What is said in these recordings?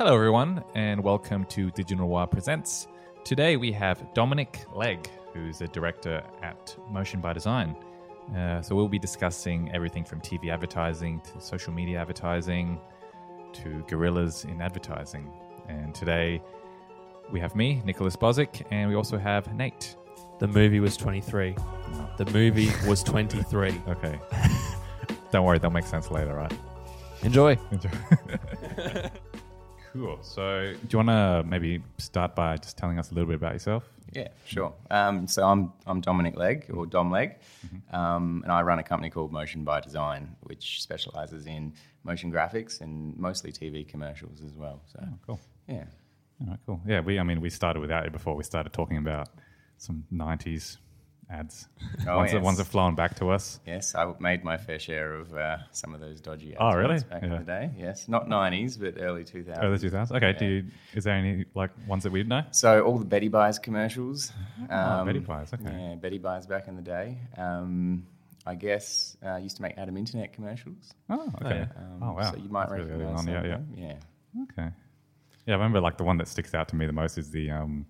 Hello, everyone, and welcome to Digital Noir Presents. Today we have Dominic Legg, who's a director at Motion by Design. Uh, so we'll be discussing everything from TV advertising to social media advertising to guerrillas in advertising. And today we have me, Nicholas Bozic, and we also have Nate. The movie was 23. The movie was 23. Okay. Don't worry, that'll make sense later, right? Enjoy. cool. So, do you want to maybe start by just telling us a little bit about yourself? Yeah, sure. Um, so I'm I'm Dominic Legg or Dom Legg, um, and I run a company called Motion by Design, which specialises in motion graphics and mostly TV commercials as well. So Cool. yeah, All right, cool. Yeah, we. I mean, we started without you before we started talking about some '90s ads. Oh, ones, that, yes. ones that flown back to us. yes, I made my fair share of uh, some of those dodgy ads Oh, really? back Yeah. in the day. Yes, not 90s, but early 2000s. Early 2000s. Okay. Do you, is there any like ones that we'd know? So all the Betty Buys commercials. Oh, Betty Buys, okay. Yeah, Betty Buys back in the day. Um, I guess uh, used to make Adam Internet commercials. Oh, okay. Um, oh, wow. So you might That's really recognise on, Yeah, yeah. Yeah. Okay. Yeah, I remember like the one that sticks out to me the most is the um,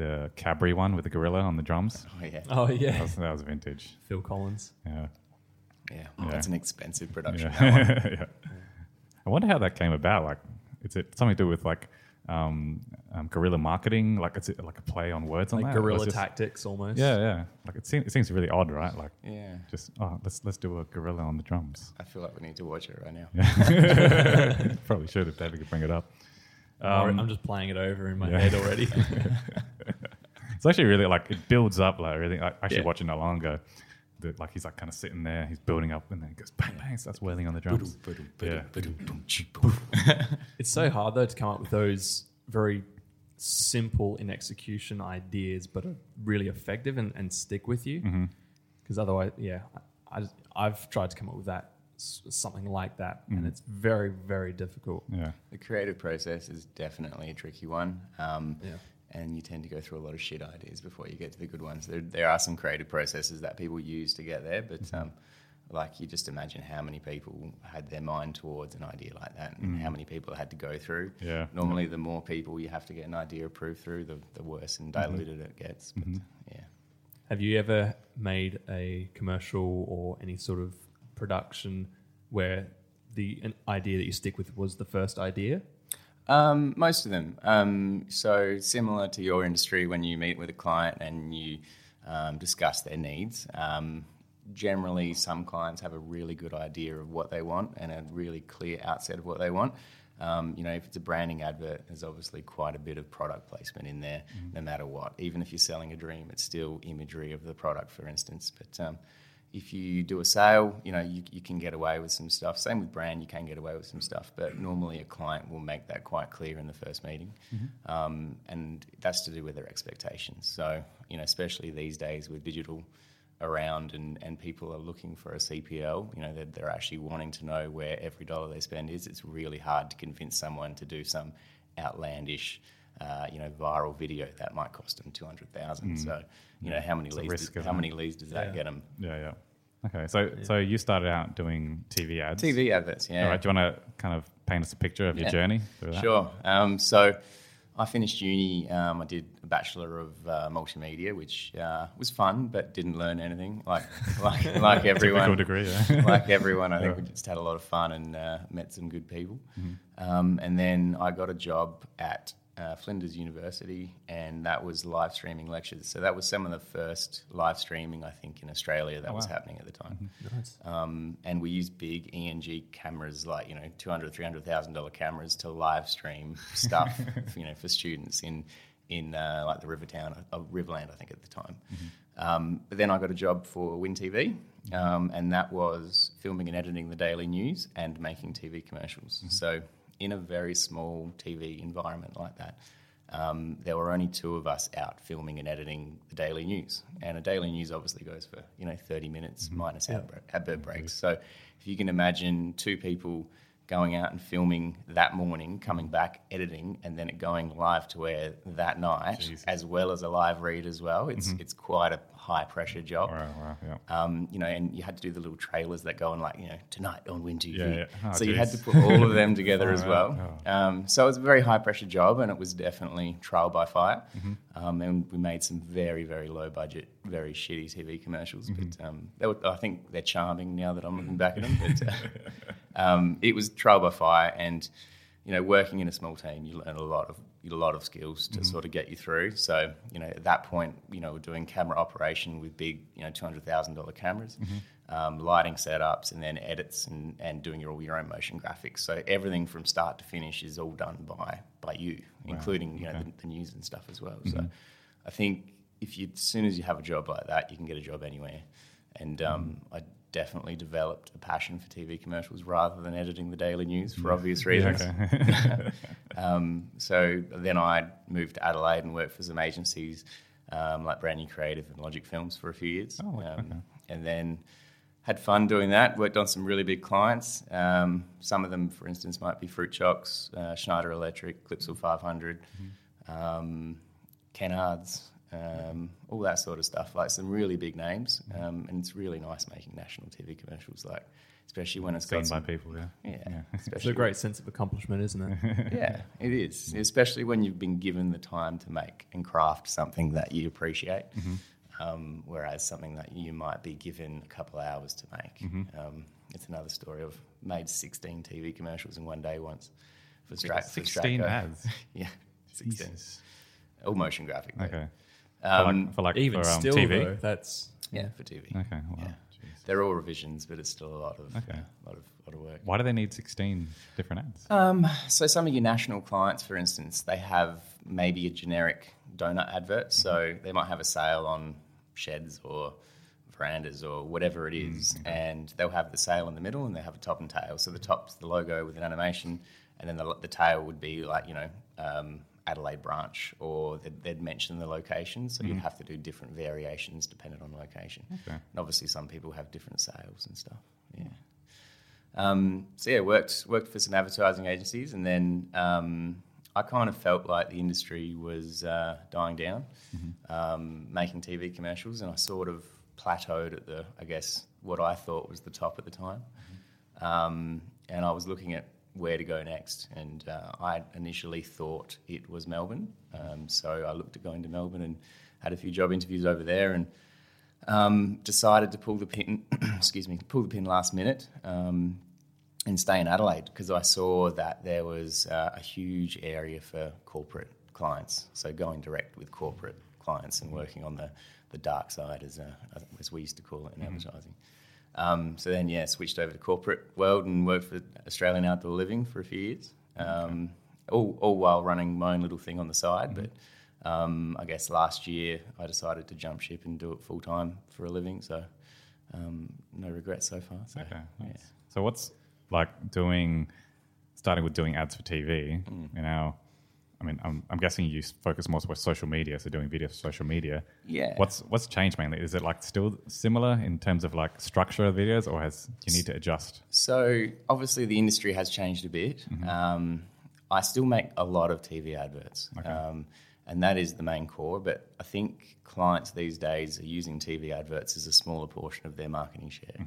the Cadbury one with the gorilla on the drums. Oh yeah. Oh, That yeah. was, that was vintage. Phil Collins. Yeah. Yeah, Yeah. that's an expensive production. Yeah. that yeah. I wonder how that came about. Like, is it something to do with like um, um, guerrilla marketing? Like, it's like a play on words on Like that? Guerrilla just- tactics almost. Yeah, yeah. Like it seems, it seems really odd, right? Like, Yeah. just oh, let's let's do a gorilla on the drums. I feel like we need to watch it right now. Probably should if David could bring it up. I'm, Um, I'm just playing it over in my yeah. head already. It's actually really like it builds up. Like really, I actually Yeah. watching not long ago. The, like he's like kind of sitting there, he's building up, and then it goes bang bang, starts wailing on the drums. Yeah. it's so hard, though, to come up with those very simple in execution ideas, but are really effective and, and stick with you. Mm-hmm. Because otherwise, yeah, I, I, have tried to come up with that, s- something like that, Mm. and it's very, very difficult. Yeah, The creative process is definitely a tricky one. Um, Yeah. And you tend to go through a lot of shit ideas before you get to the good ones. There, there are some creative processes that people use to get there, but um, like you just imagine how many people had their mind towards an idea like that and how many people had to go through. Yeah. Normally, the more people you have to get an idea approved through, the, the worse and diluted it gets. But, Yeah. Have you ever made a commercial or any sort of production where the idea that you stick with was the first idea? Um, most of them. Um, so similar to your industry, when you meet with a client and you um, discuss their needs, um, generally some clients have a really good idea of what they want and a really clear outset of what they want. Um, you know, if it's a branding advert, there's obviously quite a bit of product placement in there, no matter what. Even if you're selling a dream, it's still imagery of the product, for instance. But um, if you do a sale, you know, you, you can get away with some stuff. Same with brand, you can get away with some stuff, but normally a client will make that quite clear in the first meeting. Um, and that's to do with their expectations. So, you know, especially these days with digital around and, and people are looking for a CPL, you know, they're, they're actually wanting to know where every dollar they spend is. It's really hard to convince someone to do some outlandish, uh, you know, viral video that might cost them 200,000. So, you know, how many a leads, risk, does, how many leads does that Yeah. get them? yeah, yeah. Okay, so so you started out doing TV ads. TV adverts, yeah. All right. Do you want to kind of paint us a picture of your journey? Sure. Um, so I finished uni. Um, I did a bachelor of uh, multimedia, which uh, was fun, but didn't learn anything. Like like like everyone, degree. Yeah. like everyone, I think Yeah. Mm-hmm. we just had a lot of fun and uh, met some good people. Um, and then I got a job at uh, Flinders University, and that was live streaming lectures. So that was some of the first live streaming, I think, in Australia that was Oh, wow. happening at the time. Nice. Um, and we used big ENG cameras, like you know, two hundred, three hundred thousand dollar cameras to live stream stuff, you know, for students in in uh, like the Rivertown, uh, Riverland, I think at the time. Um, but then I got a job for Win TV, um, and that was filming and editing the daily news and making TV commercials. So in a very small TV environment like that. Um, there were only two of us out filming and editing the daily news, and a daily news obviously goes for you know thirty minutes minus ad, bre- advert breaks. So if you can imagine two people going out and filming that morning, coming back, editing, and then it going live to air that night, Jeez. as well as a live read as well, it's it's quite a high pressure job. Wow, wow, yeah. Um, you know, and you had to do the little trailers that go on like, you know, tonight on Win TV. Yeah, yeah. Oh, so you had to put all of them together as well. out, Um, so it was a very high pressure job and it was definitely trial by fire. Mm-hmm. Um, and we made some very, very low budget, very shitty TV commercials. Mm-hmm. But um, they were, I think they're charming now that I'm looking back at them. But uh, um, it was trial by fire. And, you know, working in a small team, you learn a lot of a lot of skills to sort of get you through. So, you know, at that point, you know, we're doing camera operation with big, you know, two hundred thousand dollar cameras, um, lighting setups, and then edits and, and doing your, all your own motion graphics. So everything from start to finish is all done by by you, including you know the, the news and stuff as well. So, I think if you as soon as you have a job like that, you can get a job anywhere. And um, I definitely developed a passion for TV commercials rather than editing the daily news for obvious reasons. okay. Um, so then I moved to Adelaide and worked for some agencies um, like Brand New Creative and Logic Films for a few years. Oh, okay. um, And then had fun doing that. Worked on some really big clients. Um, some of them, for instance, might be FruChocs, uh, Schneider Electric, Clipsal 500, um, Kennards, um, all that sort of stuff. Like some really big names. Um, and it's really nice making national TV commercials, like especially when it's Seen got by some, people, yeah. yeah, It's a great sense of accomplishment, isn't it? yeah, it is, especially when you've been given the time to make and craft something that you appreciate, um, whereas something that you might be given a couple of hours to make. Um, it's another story. I've made 16 TV commercials in one day once for, Stra- for 16 ads. yeah, 16. Jesus. All motion graphic. though. Okay. Um, for like, for like Even for, um, still, TV. though, that's yeah, for TV. Okay. Wow. Yeah. They're all revisions, but it's still a lot of, Okay. lot of, lot of work. Why do they need 16 different ads? Um, so some of your national clients, for instance, they have maybe a generic donut advert. So they might have a sale on sheds or verandas or whatever it is, and they'll have the sale in the middle and they have a top and tail. So the top's the logo with an animation, and then the, the tail would be like you know um, Adelaide branch, or they'd, they'd mention the location. So you'd have to do different variations depending on location. Okay. And obviously, some people have different sales and stuff. Yeah. Um, so yeah, worked worked for some advertising agencies, and then um, I kind of felt like the industry was uh, dying down, um, making TV commercials, and I sort of plateaued at the, I guess, what I thought was the top at the time, um, and I was looking at where to go next, and uh, I initially thought it was Melbourne, um, so I looked at going to Melbourne and had a few job interviews over there, and um, decided to pull the pin, excuse me, pull the pin last minute um, and stay in Adelaide because I saw that there was uh, a huge area for corporate clients. So going direct with corporate clients and working on the, the dark side, as, uh, as we used to call it in advertising. Um, so then, yeah, switched over to corporate world and worked for Australian Outdoor Living for a few years, um, all, all while running my own little thing on the side. But um, I guess last year I decided to jump ship and do it full time for a living. So um, no regrets so far. So, Okay. yeah. So what's like doing, starting with doing ads for TV? Mm. You know, I mean, I'm, I'm guessing you focus more towards social media, so doing video for social media. Yeah. What's what's changed mainly? Is it like still similar in terms of like structure of videos, or has you need to adjust? So obviously the industry has changed a bit. Um, I still make a lot of TV adverts, um, and that is the main core. But I think clients these days are using TV adverts as a smaller portion of their marketing share.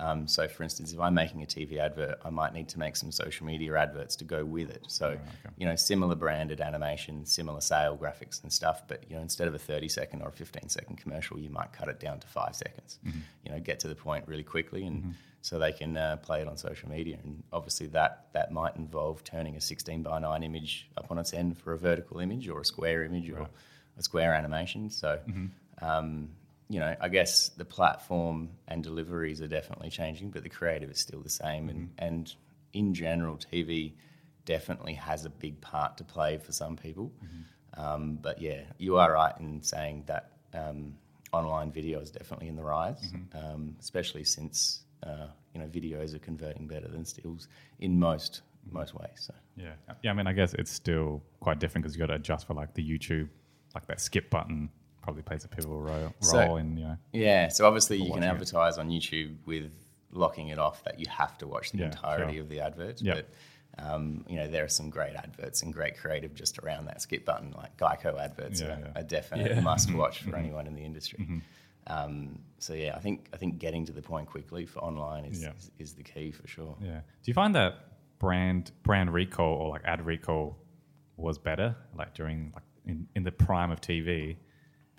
Um, so, for instance, if I'm making a TV advert, I might need to make some social media adverts to go with it. So, you know, similar branded animation, similar sale graphics and stuff. But you know, instead of a 30 second or a 15 second commercial, you might cut it down to five seconds. You know, get to the point really quickly, and so they can uh, play it on social media. And obviously, that that might involve turning a 16 by 9 image up on its end for a vertical image or a square image or a square animation. So. Um, you know, I guess the platform and deliveries are definitely changing, but the creative is still the same. And, and in general, TV definitely has a big part to play for some people. Um, but yeah, you are right in saying that um, online video is definitely in the rise, um, especially since uh, you know videos are converting better than stills in most most ways. So Yeah, yeah. I mean, I guess it's still quite different because you got to adjust for like the YouTube, like that skip button probably plays a pivotal role, So- in you know. Yeah, so obviously you can watching it. advertise on YouTube with locking it off that you have to watch the Yeah, entirety sure. of the advert. Yep. But um, you know, there are some great adverts and great creative just around that skip button, like Geico adverts Yeah, are yeah. Mm-hmm. a definite Yeah. must watch for anyone in the industry. Um, so yeah, I think I think getting to the point quickly for online is, Yeah. is, is the key for sure. Yeah. Do you find that brand brand recall or like ad recall was better like during like in, in the prime of TV?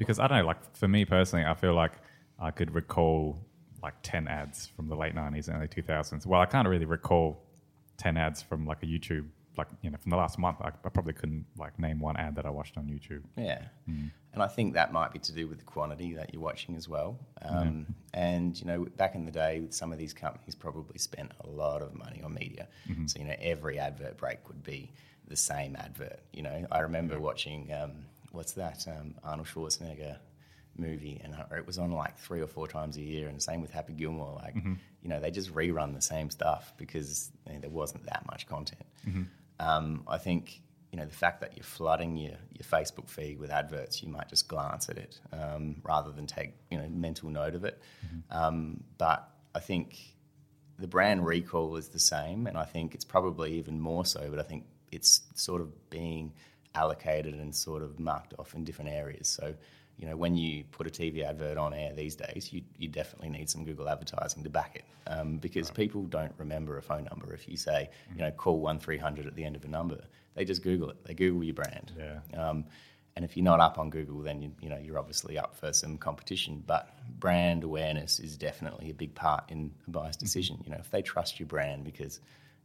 Because I don't know, like for me personally, I feel like I could recall like ten ads from the late nineties and early two thousands. Well, I can't really recall ten ads from like a YouTube like you know from the last month. I, I probably couldn't like name one ad that I watched on YouTube. Yeah, and I think that might be to do with the quantity that you're watching as well. Um, And you know, back in the day, some of these companies probably spent a lot of money on media. So you know, every advert break would be the same advert. You know, I remember watching um, what's that um, Arnold Schwarzenegger movie, and it was on like three or four times a year. And same with Happy Gilmore. Like, you know, they just rerun the same stuff because you know, there wasn't that much content. Um, I think you know the fact that you're flooding your, your Facebook feed with adverts, you might just glance at it um, rather than take you know mental note of it. Um, but I think the brand recall is the same, and I think it's probably even more so. But I think it's sort of being allocated and sort of marked off in different areas. So. You know, when you put a TV advert on air these days, you, you definitely need some Google advertising to back it um, because people don't remember a phone number. If you say, you know, call one three hundred at the end of a number, they just Google it. They Google your brand. Yeah. Um, and if you're not up on Google, then you, you know you're obviously up for some competition. But brand awareness is definitely a big part in a buyer's decision. You know, if they trust your brand because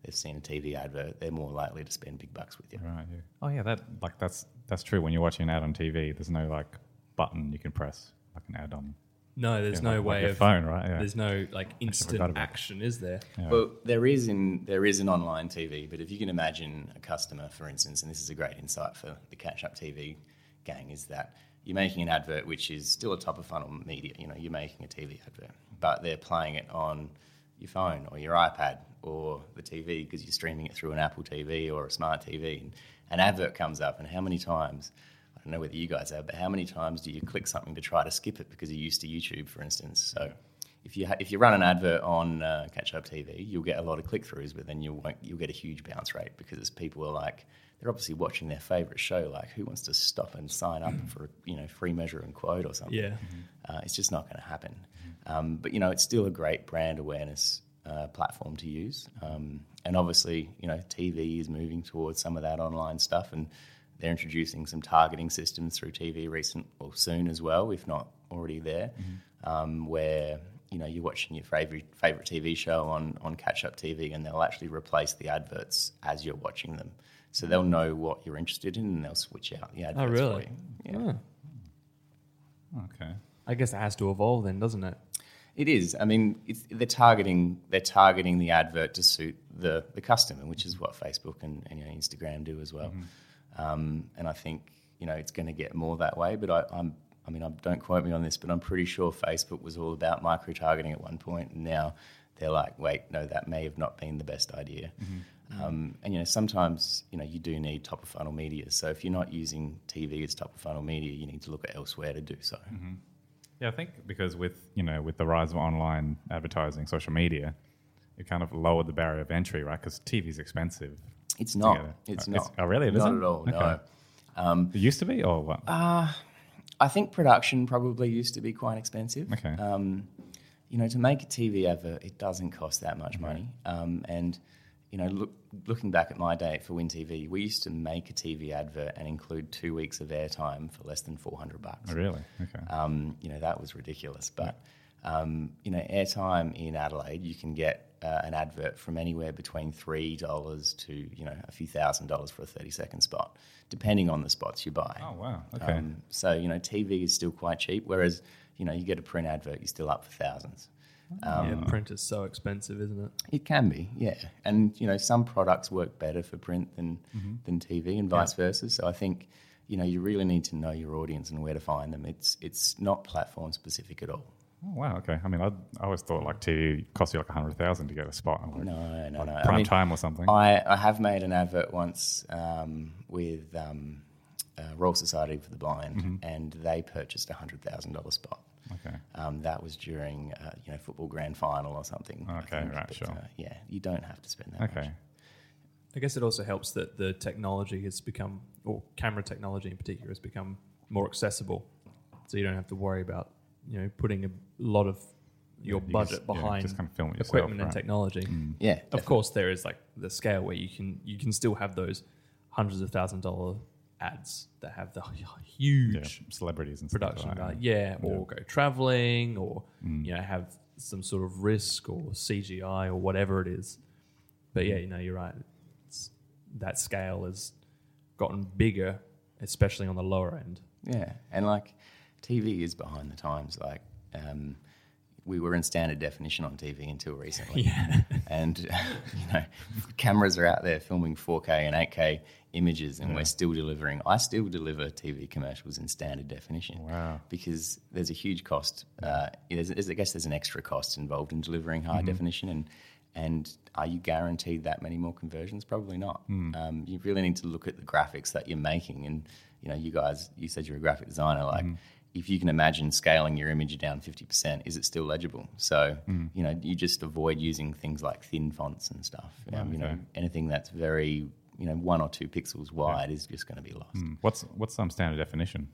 they've seen a TV advert, they're more likely to spend big bucks with you. Right. Yeah. Oh yeah, that like that's that's true. When you're watching an ad on TV, there's no like button you can press like an ad on. No, there's Yeah, no like- like way your of phone, right? Yeah. There's no like instant action, is there? Yeah. Well, there is in there is an online TV, but if you can imagine a customer, for instance, and this is a great insight for the catch up TV gang, is that you're making an advert which is still a top of funnel media. You know, you're making a TV advert, but they're playing it on your phone or your iPad or the TV because you're streaming it through an Apple TV or a smart TV, and an advert comes up, and how many times? I don't know whether you guys have, but how many times do you click something to try to skip it because you're used to YouTube, for instance? So if you ha- if you run an advert on uh, Catch Up TV, you'll get a lot of click throughs, but then you won't you'll get a huge bounce rate because people are like they're obviously watching their favorite show. Like who wants to stop and sign up for you know free measure and quote or something? Yeah. uh, it's just not going to happen. Um, but you know, it's still a great brand awareness uh, platform to use. Um, and obviously, you know, TV is moving towards some of that online stuff, and they're introducing some targeting systems through TV recent or soon as well, if not already there, um, where you know you're watching your favorite favorite TV show on on catch up TV, and they'll actually replace the adverts as you're watching them. So they'll know what you're interested in, and they'll switch out the adverts Oh, really? for you. Yeah. Oh. okay. I guess it has to evolve then, doesn't it? It is. I mean, it's, they're targeting they're targeting the advert to suit the, the customer, which is what Facebook and, and you know, Instagram do as well. Um, and I think you know it's going to get more that way. But I, I'm I mean, I, don't quote me on this, but I'm pretty sure Facebook was all about micro targeting at one point, and now they're like, wait, no, that may have not been the best idea. Um, and you know, sometimes you know you do need top of funnel media. So if you're not using TV as top of funnel media, you need to look at elsewhere to do so. Yeah, I think because with you know with the rise of online advertising, social media, it kind of lowered the barrier of entry, right? Because TV is expensive. It's not. Together. It's Uh, not. it's- oh, really? It not isn't? at all. No. Um, It used to be, or what? I think production probably used to be quite expensive. Okay. Um, you know, to make a TV advert, it doesn't cost that much money. Um, and you know, look, looking back at my day for Win TV, we used to make a TV advert and include two weeks of airtime for less than four hundred bucks. Oh, really? Okay. Um, you know, that was ridiculous. But, um, you know, airtime in Adelaide, you can get uh, an advert from anywhere between $3 to, you know, a few thousand dollars for a 30 second spot, depending on the spots you buy. oh wow. Okay. Um, so, you know, TV is still quite cheap, whereas, you know, you get a print advert, you're still up for thousands. Um, yeah, print is so expensive, isn't it? It can be, yeah. And, you know, some products work better for print than, than TV and vice versa. So I think, you know, you really need to know your audience and where to find them. It's, it's not platform specific at all. oh, wow. Okay. I mean, I, I always thought like TV cost you like a hundred thousand to get a spot. Like, No, no, like no. I Prime mean, time or something. I, I have made an advert once um, with um, uh, Royal Society for the Blind, Mm-hmm. and they purchased a hundred thousand dollar spot. Okay. Um, that was during uh, you know football grand final or something. Okay, think. right, But, sure. Uh, yeah, you don't have to spend that Okay. much. I guess it also helps that the technology has become, or camera technology in particular, has become more accessible. So you don't have to worry about you know putting a lot of your you budget just- yeah, behind just kind of film yourself, equipment and right? technology. Yeah, Of course, there is like the scale where you can you can still have those hundreds of thousand dollar ads that have the Yeah, huge celebrities and stuff production like value. Yeah, or go traveling, or you know have some sort of risk or CGI or whatever it is. But yeah, you know you're right. It's, that scale has gotten bigger, especially on the lower end. Yeah, and like TV is behind the times. Like um, we were in standard definition on TV until recently. Yeah. and you know, cameras are out there filming 4K and 8K images, and we're still delivering. I still deliver TV commercials in standard definition. Wow. Because there's a huge cost. Uh, there's, there's- I guess there's an extra cost involved in delivering high definition, and and are you guaranteed that many more conversions? Probably not. Um, you really need to look at the graphics that you're making, and you know, you guys, you said you're a graphic designer, like. If you can imagine scaling your image down 50%, is it still legible? So, you know, you just avoid using things like thin fonts and stuff. Um, You know, anything that's very, you know, one or two pixels wide is just going to be lost. Mm. What's what's some standard definition?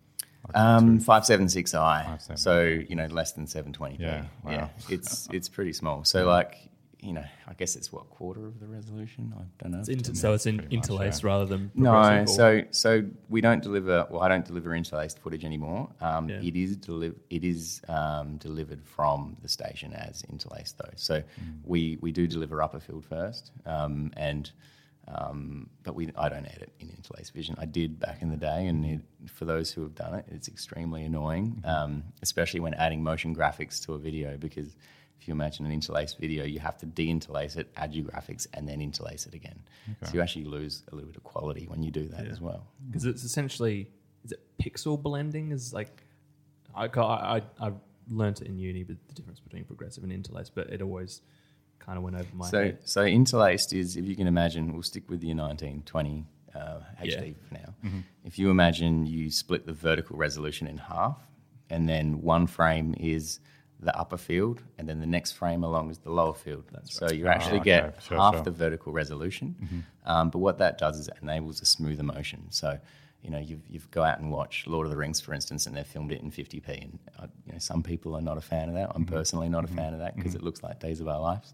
Like Um, five seven six I. 576i. So you know, less than seven twenty p. Yeah, wow. Yeah, it's it's pretty small. So like, you know, I guess it's what quarter of the resolution. I don't know. It's inter- so it's in, pretty much, interlaced rather than no, so so we don't deliver. Well, I don't deliver interlaced footage anymore. Um, Yeah. It is deli- It is um, delivered from the station as interlaced though. So we we do deliver upper field first, um, and um, but we I don't edit in interlaced vision. I did back in the day, and it, for those who have done it, it's extremely annoying, um, especially when adding motion graphics to a video because. If you imagine an interlaced video, you have to de-interlace it, add your graphics, and then interlace it again. So you actually lose a little bit of quality when you do that as well. because it's essentially is it pixel blending is like I I I I learned it in uni, but the difference between progressive and interlaced, but it always kind of went over my So, head. so interlaced is, if you can imagine, we'll stick with your 1920 uh, HD for now. If you imagine you split the vertical resolution in half, and then one frame is the upper field, and then the next frame along is the lower field. so you actually Ah, get. Sure, half sure. the vertical resolution. Um, but what that does is it enables a smoother motion. So, you know, you've, you've go out and watch Lord of the Rings, for instance, and they've filmed it in 50p. And, uh, you know, some people are not a fan of that. I'm personally not a fan of that because it looks like Days of Our Lives.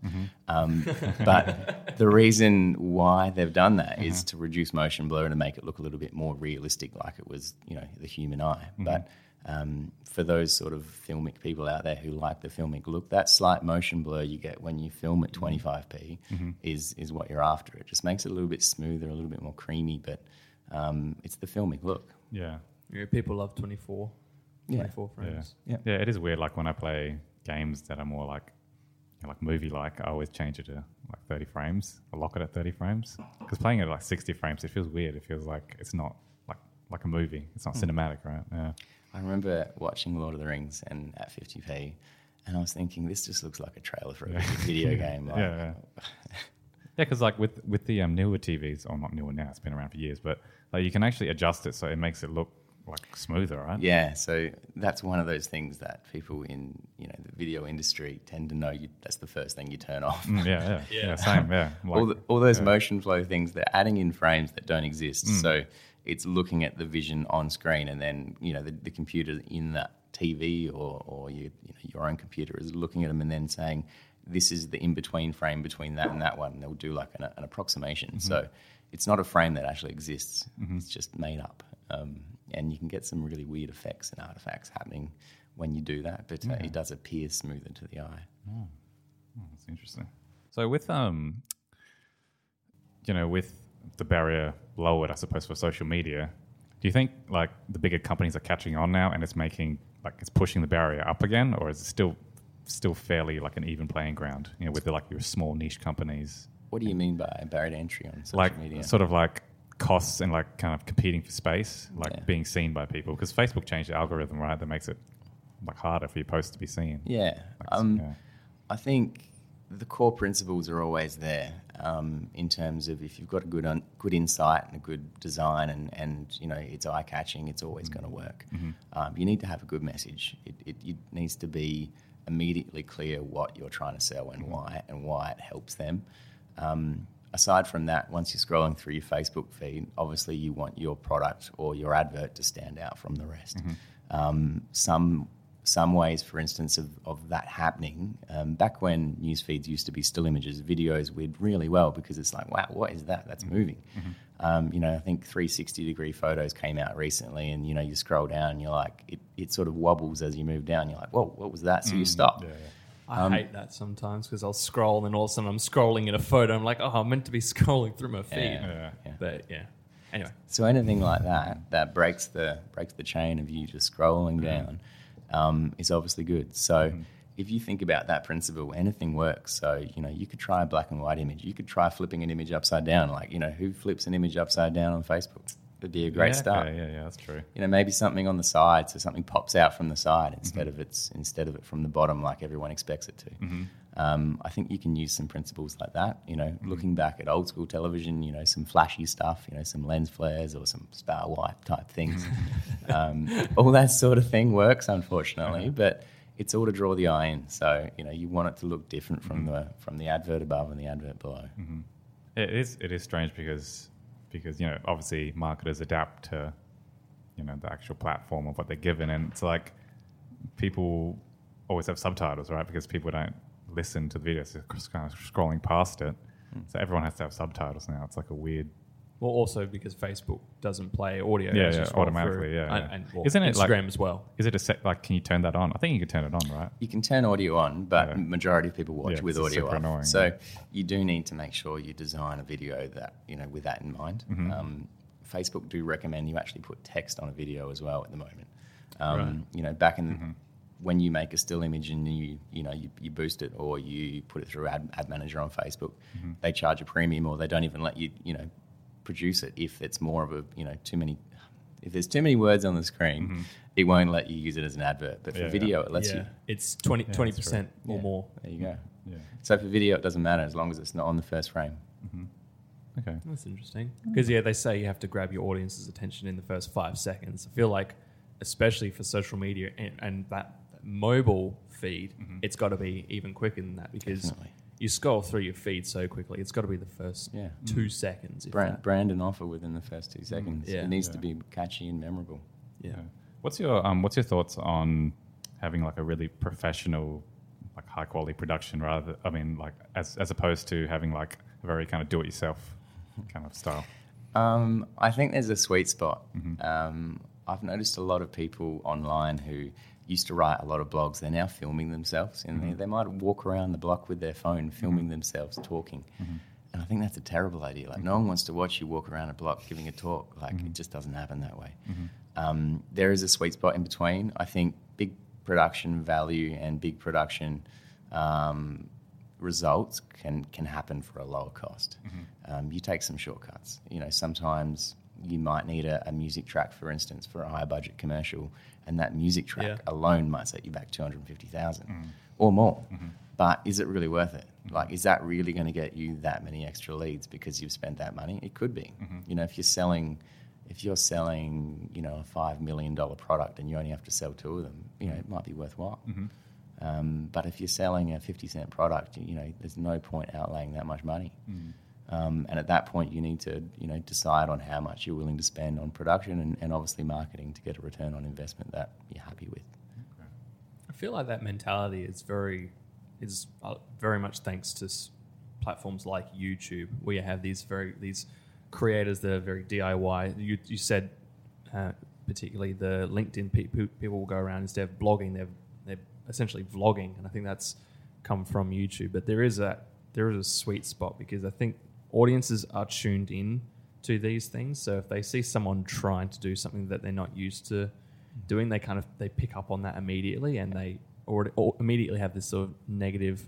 Um, but the reason why they've done that is to reduce motion blur and to make it look a little bit more realistic, like it was, you know, the human eye. But um, for those sort of filmic people out there who like the filmic look, that slight motion blur you get when you film at 25p is is what you're after. It just makes it a little bit smoother, a little bit more creamy, but um, it's the filmic look. Yeah. You know, people love 24, Yeah. 24 Yeah. frames. Yeah. yeah, it is weird. Like when I play games that are more like, you know, like movie like, I always change it to like 30 frames. I lock it at 30 frames because playing it at like 60 frames, it feels weird. It feels like it's not like like a movie. It's not cinematic, right? Yeah. I remember watching Lord of the Rings and at 50p, and I was thinking, this just looks like a trailer for a Yeah. video game. Like, yeah, yeah. Yeah, because like with with the um, newer TVs, or not newer now, it's been around for years, but like you can actually adjust it so it makes it look like smoother, right? Yeah, so that's one of those things that people in you know the video industry tend to know. You, that's the first thing you turn off. Mm, yeah, yeah, yeah, Yeah. same, yeah. all, the, all those yeah. motion flow things, they're adding in frames that don't exist. Mm. So it's looking at the vision on screen, and then you know the, the computer in that TV or or you, you know, your own computer is looking at them and then saying, "This is the in between frame between that and that one." And they'll do like an, an approximation. Mm-hmm. So it's not a frame that actually exists. It's just made up, um, and you can get some really weird effects and artifacts happening when you do that. But uh, it does appear smoother to the eye. Oh, that's interesting. So with um, you know, with the barrier lowered, I suppose for social media, do you think like the bigger companies are catching on now and it's making like it's pushing the barrier up again, or is it still still fairly like an even playing ground? You know, with the, like your small niche companies, What do you mean by barrier to entry on social like media? sort of like costs and like kind of competing for space, like Yeah. being seen by people. Because Facebook changed the algorithm, right? That makes it like harder for your posts to be seen. Yeah. Like, Um, yeah. I think the core principles are always there um, in terms of if you've got a good un- good insight and a good design and, and you know it's eye catching, it's always going to work. Um, you need to have a good message. It, it, it needs to be immediately clear what you're trying to sell and why and why it helps them. Um, aside from that, once you're scrolling through your Facebook feed, obviously you want your product or your advert to stand out from the rest. Um, some some ways, for instance, of, of that happening, um, back when news feeds used to be still images, videos we'd really well because it's like, wow, what is that? That's moving. Um, you know, I think 360 degree photos came out recently, and you know, you scroll down, and you're like, it, it sort of wobbles as you move down. You're like, whoa, what was that? So you stop. I Um, hate that sometimes because I'll scroll and then all of a sudden I'm scrolling in a photo. I'm like, oh, I'm meant to be scrolling through my feed. Yeah. Yeah. Yeah. But yeah. Anyway, So anything like that that breaks the breaks the chain of you just scrolling down um, is obviously good. So mm-hmm. if you think about that principle, anything works. So you know you could try a black and white image. You could try flipping an image upside down. Like you know who flips an image upside down on Facebook? It'd be a great yeah, start. okay, yeah, yeah, that's true. You know maybe something on the side, so something pops out from the side mm-hmm. instead of it's instead of it from the bottom like everyone expects it to. Mm-hmm. Um, I think you can use some principles like that. You know, looking back at old school television, you know, some flashy stuff, you know, some lens flares or some star wipe type things. um, all that sort of thing works, unfortunately, but it's all to draw the eye in. So you know, you want it to look different from the from the advert above and the advert below. It is it is strange because because you know obviously marketers adapt to you know the actual platform of what they're given, and it's like people always have subtitles, right? Because people don't listen to the videos, they're just kind of scrolling past it. So everyone has to have subtitles now. It's like a weird. well, also because Facebook doesn't play audio. Yeah, as yeah, automatically, through. yeah, And, yeah. and, well, Isn't it like- Instagram as well? Is it a set? Like, can you turn that on? I think you can turn it on, right? You can turn audio on, but Yeah. majority of people watch Yeah, with audio super off. annoying, so yeah. you do need to make sure you design a video that you know with that in mind. Mm-hmm. Um, Facebook do recommend you actually put text on a video as well at the moment. Um, Right. You know, back in Mm-hmm. When you make a still image and you you know you, you boost it or you put it through ad, ad manager on Facebook, Mm-hmm. they charge a premium or they don't even let you you know produce it if it's more of a you know too many. If there's too many words on the screen, it won't let you use it as an advert. But for Mm-hmm. Yeah, video, it lets yeah, you. it's 20 that's percent or Yeah. more. There you go. Yeah. So for video, it doesn't matter as long as it's not on the first frame. Okay. That's interesting. Because yeah, they say you have to grab your audience's attention in the first five seconds. I feel like, especially for social media and, and that mobile feed, it's got to be even quicker than that because Definitely. you scroll through your feed so quickly. It's got to be the first Yeah. two seconds. If Brand, brand and offer within the first two seconds. Yeah. It needs to be catchy and memorable. Yeah. Yeah. What's your um, What's your thoughts on having like a really professional, like high quality production rather? I mean, like as as opposed to having like a very kind of do it yourself kind of style. Um, I think there's a sweet spot. Um, I've noticed a lot of people online who used to write a lot of blogs. They're now filming themselves, and they, mm-hmm. they might walk around the block with their phone, filming mm-hmm. themselves talking. Mm-hmm. And I think that's a terrible idea. Like no one wants to watch you walk around a block giving a talk. Like it just doesn't happen that way. Um, there is a sweet spot in between. I think big production value and big production um, results can can happen for a lower cost. Um, you take some shortcuts. You know, sometimes you might need a, a music track, for instance, for a higher budget commercial, and that music track Yeah. alone might set you back two hundred fifty mm-hmm. or more. Mm-hmm. But is it really worth it? Mm-hmm. Like, is that really going to get you that many extra leads because you've spent that money? It could be. You know, if you're selling, if you're selling, you know, a five million dollar product and you only have to sell two of them, you know, it might be worthwhile. Um, but if you're selling a 50 cent product, you know, there's no point outlaying that much money. Um, and at that point, you need to, you know, decide on how much you're willing to spend on production and, and obviously marketing to get a return on investment that you're happy with. I feel like that mentality is very is uh, very much thanks to platforms like YouTube, where you have these very these creators that are very DIY. You, you said uh, particularly the LinkedIn people people will go around instead of blogging, they're they're essentially vlogging, and I think that's come from YouTube. But there is a there is a sweet spot because I think audiences are tuned in to these things. So if they see someone trying to do something that they're not used to doing, they kind of they pick up on that immediately, and they already or immediately have this sort of negative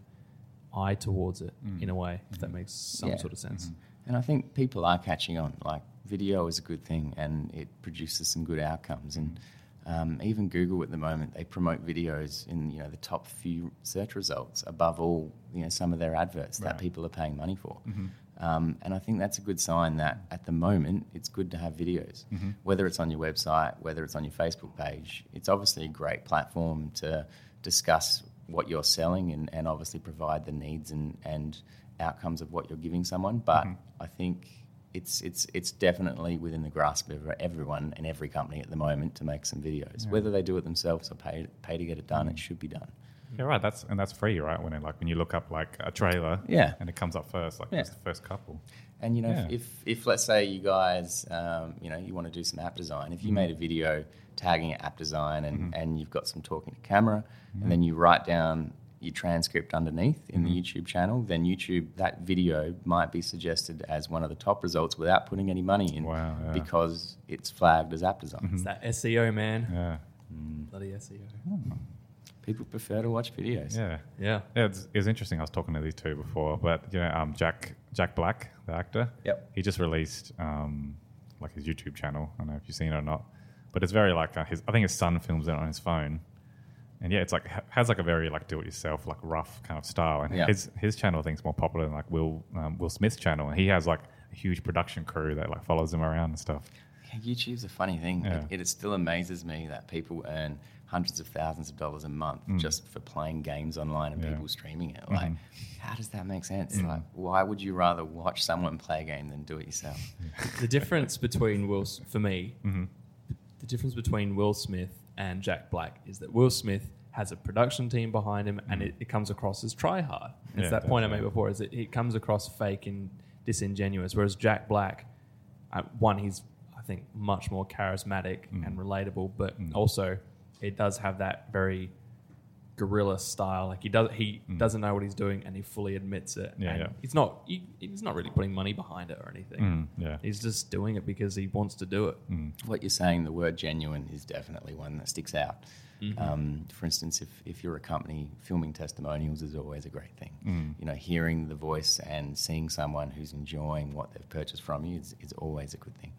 eye towards it mm. in a way, if that mm. makes some Yeah. sort of sense. Mm-hmm. And I think people are catching on. Like video is a good thing, and it produces some good outcomes. And um, even Google at the moment, they promote videos in you know the top few search results above all you know some of their adverts that people are paying money for. Mm-hmm. Um, and I think that's a good sign that at the moment it's good to have videos, whether it's on your website, whether it's on your Facebook page. It's obviously a great platform to discuss what you're selling and, and obviously provide the needs and, and outcomes of what you're giving someone. But I think it's it's it's definitely within the grasp of everyone and every company at the moment to make some videos. Whether they do it themselves or pay pay to get it done, it should be done. Yeah, right. That's and that's free, right? When it, like when you look up like a trailer, Yeah. and it comes up first, like Yeah. just the first couple. And you know, Yeah. if, if if let's say you guys, um, you know, you want to do some app design, if you mm-hmm. made a video tagging app design and, mm-hmm. and you've got some talking to camera, and mm-hmm. then you write down your transcript underneath in the YouTube channel, then YouTube that video might be suggested as one of the top results without putting any money in, Wow, yeah. because it's flagged as app design. It's that SEO, man. Yeah, Bloody E SEO. Hmm. People prefer to watch videos. yeah, Yeah. yeah. It's, it was interesting. I was talking to these two before, but you know, um, Jack Jack Black, the actor. Yep. He just released um, like his YouTube channel. I don't know if you've seen it or not, but it's very like uh, his. I think his son films it on his phone, and yeah, it's like ha- has like a very like do-it-yourself, like rough kind of style. And Yeah. his his channel I think is more popular than like Will um, Will Smith's channel, and he has like a huge production crew that like follows him around and stuff. Yeah, YouTube's a funny thing. Yeah. It, it still amazes me that people earn hundreds of thousands of dollars a month just for playing games online and Mm. Yeah. Mm-hmm. people streaming it. Like, how does that make sense? Like, why would you rather watch someone play a game than do it yourself? the difference between Will, for me, Mm-hmm. the difference between Will Smith and Jack Black is that Will Smith has a production team behind him, and it, it comes across as try hard. It's Mm. Yeah, that point I made before: is that it comes across fake and disingenuous. Whereas Jack Black, uh, one, he's I think much more charismatic Mm. and relatable, but also it does have that very guerrilla style. Like he does, he doesn't know what he's doing, and he fully admits it. Mm. Yeah, and yeah. He's not. He, he's not really putting money behind it or anything. Mm, yeah. He's just doing it because he wants to do it. What you're saying, the word genuine is definitely one that sticks out. Um, for instance, if, if you're a company, filming testimonials is always a great thing. You know, hearing the voice and seeing someone who's enjoying what they've purchased from you is, is always a good thing.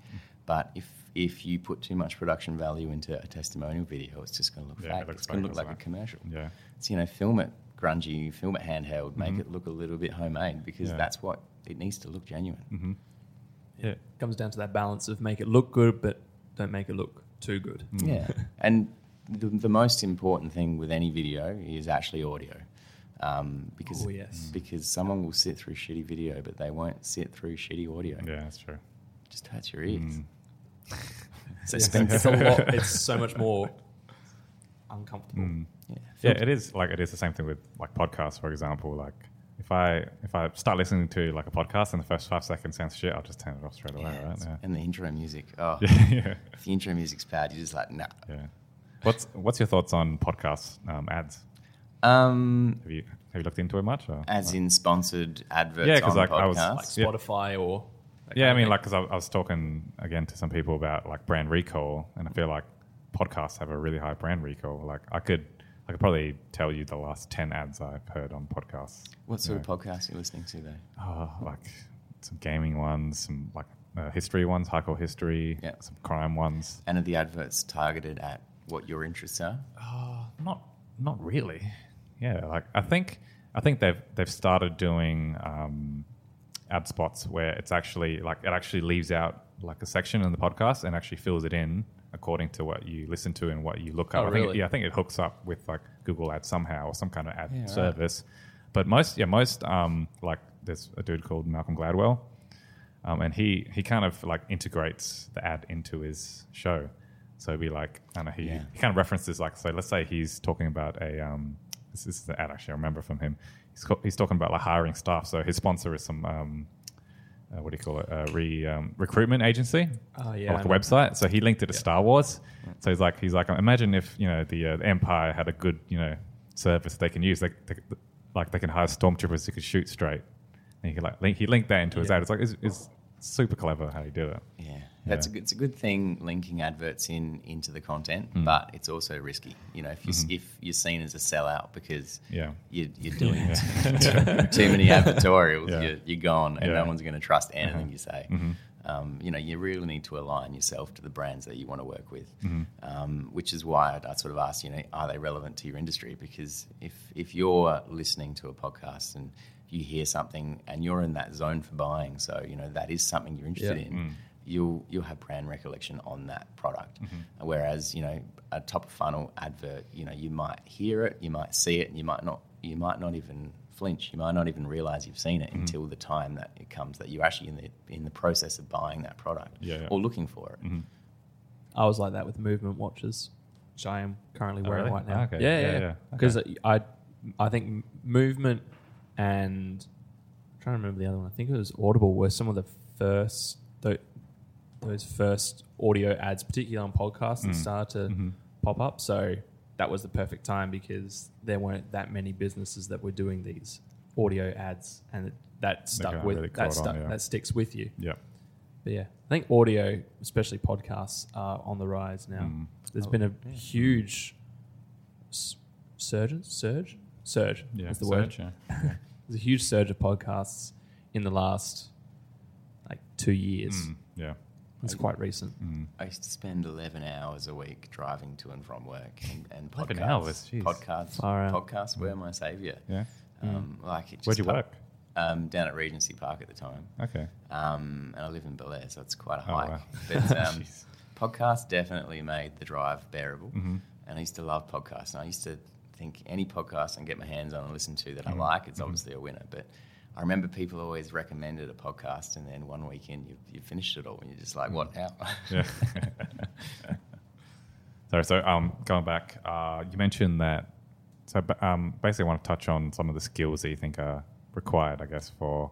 But if if you put too much production value into a testimonial video, it's just going to look Yeah, fake. looks It's going to look like that's a commercial. Yeah. So, you know, film it grungy, film it handheld, make it look a little bit homemade because Yeah. that's what it needs to look genuine. Yeah. It comes down to that balance of make it look good, but don't make it look too good. Yeah. and the, the most important thing with any video is actually audio. Um, because Oh, yes. because someone will sit through shitty video, but they won't sit through shitty audio. Yeah, that's true. It just hurts your ears. Mm. so It's, spend it's a lot. It's so much more uncomfortable. yeah, Yeah, it is like it is the same thing with like podcasts, for example. Like if I if I start listening to like a podcast and the first five seconds sounds shit, I'll just turn it off straight away, Yeah, right? it's- Yeah. And the intro music. Oh, Yeah, yeah, if the intro music's bad, you're just like, nah. yeah. What's what's your thoughts on podcast um, ads? Um, Have you have you looked into it much? Or? as in sponsored adverts Yeah, 'cause, on like, I was- podcasts. Like Yeah. Spotify or that yeah, I mean, like, because I, I was talking again to some people about like brand recall, and I feel like podcasts have a really high brand recall. Like, I could, I could probably tell you the last ten ads I've heard on podcasts. what sort Yeah. of podcast are you listening to, though? Oh, like some gaming ones, some like uh, history ones, hardcore history, Yeah. some crime ones. And are the adverts targeted at what your interests are? Oh, not not really. Yeah, like I think I think they've they've started doing um, ad spots where it's actually like it actually leaves out like a section in the podcast and actually fills it in according to what you listen to and what you look up. Oh, I think, really? Yeah, I think it hooks up with like Google Ads somehow or some kind of ad Yeah, right. service. But most yeah most um, like there's a dude called Malcolm Gladwell. Um, and he, he kind of like integrates the ad into his show. So it'd be like, I don't know, he, Yeah. he kind of references like, so let's say he's talking about a, um, this, this is the ad actually I remember from him. He's, co- he's talking about like hiring staff. So his sponsor is some, um, uh, what do you call it, uh, re, um, recruitment agency. Oh, yeah, Or like a website. So he linked it to Yeah. Star Wars. So he's like, he's like, imagine if, you know, the, uh, the Empire had a good, you know, service they can use. They, they, like they can hire stormtroopers who can shoot straight. And he like link, he linked that into his Yeah. ad. It's like it's, it's super clever how he did it. Yeah, that's Yeah. a good, it's a good thing linking adverts in into the content, Hmm. but it's also risky. You know, if you Mm-hmm. if you're seen as a sellout because Yeah. you, you're doing too, too many advertorials, Yeah. you're, you're gone, and Yeah. Uh-huh. no one's going to trust anything you say. Mm-hmm. Um, you know, you really need to align yourself to the brands that you want to work with, Mm-hmm. um, which is why I, I sort of asked, you know, are they relevant to your industry? Because if if you're listening to a podcast and you hear something and you're in that zone for buying, so you know that is something you're interested Yeah. in, you'll you'll have brand recollection on that product. Mm-hmm. Whereas you know a top of funnel advert, you know you might hear it, you might see it, and you might not you might not even flinch. You might not even realize you've seen it Mm-hmm. until the time that it comes that you're actually in the in the process of buying that product Yeah, yeah. or looking for it. Mhm. I was like that with movement watches, which I am currently Oh, wearing really? right now. Okay. Yeah, Yeah, yeah, yeah. yeah. Because I, I think movement and I'm trying to remember the other one. I think it was Audible were some of the first tho- those first audio ads, particularly on podcasts, that Mm. started to Mhm. pop up. So that was the perfect time because there weren't that many businesses that were doing these audio ads, and that stuck with really that caught on, stuck yeah. that sticks with you. Yeah. But yeah, I think audio, especially podcasts, are on the rise now. Mm. There's Oh, been a yeah. huge s- surge, surge, surge. Yeah. is the Search, word. yeah. There's a huge surge of podcasts in the last like two years. Mm, yeah. It's quite recent. Mm. I used to spend 11 hours a week driving to and from work, and, and 11 podcasts, hours, jeez. podcasts, Far out. podcasts were my savior. Yeah. Um, like Where'd you pu- work? Um, down at Regency Park at the time. Okay. Um, and I live in Belair, so it's quite a Oh, hike. wow. But um, podcasts definitely made the drive bearable. Mhm. And I used to love podcasts. And I used to think any podcast and get my hands on and listen to that Mhm. I like, it's obviously a winner. But I remember people always recommended a podcast, and then one weekend you you finished it all, and you're just like, what now? Yeah. Sorry. So, um, going back, uh, you mentioned that. So, um, basically, I want to touch on some of the skills that you think are required, I guess, for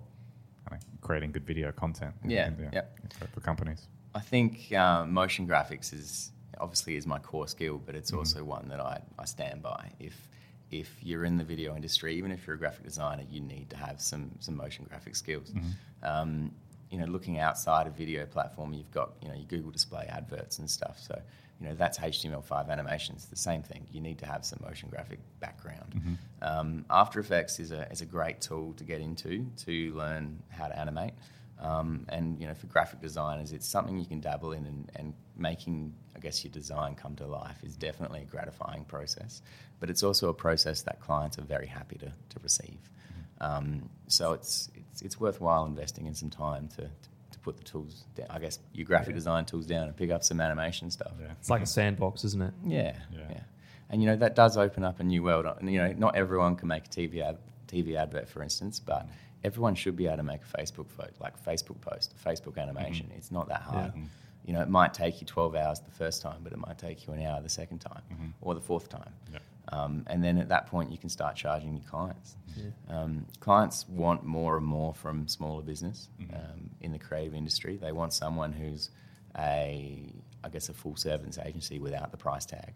kind of creating good video content. Yeah, yeah. For, for companies. I think um, motion graphics is obviously is my core skill, but it's Mhm. also one that I, I stand by. If if you're in the video industry, even if you're a graphic designer, you need to have some some motion graphic skills. Mhm. Um, you know, looking outside of video platform, you've got you know your Google Display adverts and stuff. So you know that's HTML5 animations. The same thing. You need to have some motion graphic background. Mhm. Um, After Effects is a is a great tool to get into to learn how to animate. Um, and you know, for graphic designers, it's something you can dabble in, and, and making, I guess, your design come to life is definitely a gratifying process. But it's also a process that clients are very happy to, to receive. Um, so it's, it's it's worthwhile investing in some time to, to put the tools, down, I guess, your graphic design tools down and pick up some animation stuff. Yeah. It's like a sandbox, isn't it? Yeah, Yeah. yeah, And you know that does open up a new world. And you know, not everyone can make a TV ad, TV advert, for instance, but everyone should be able to make a Facebook photo, like Facebook post, Facebook animation. It's not that hard. Yeah. You know, it might take you 12 hours the first time, but it might take you an hour the second time Mhm. or the fourth time. Yeah. Um, and then at that point, you can start charging your clients. Yeah. Um, clients want more and more from smaller business Mhm. um, in the creative industry. They want someone who's a, I guess, a full service agency without the price tag.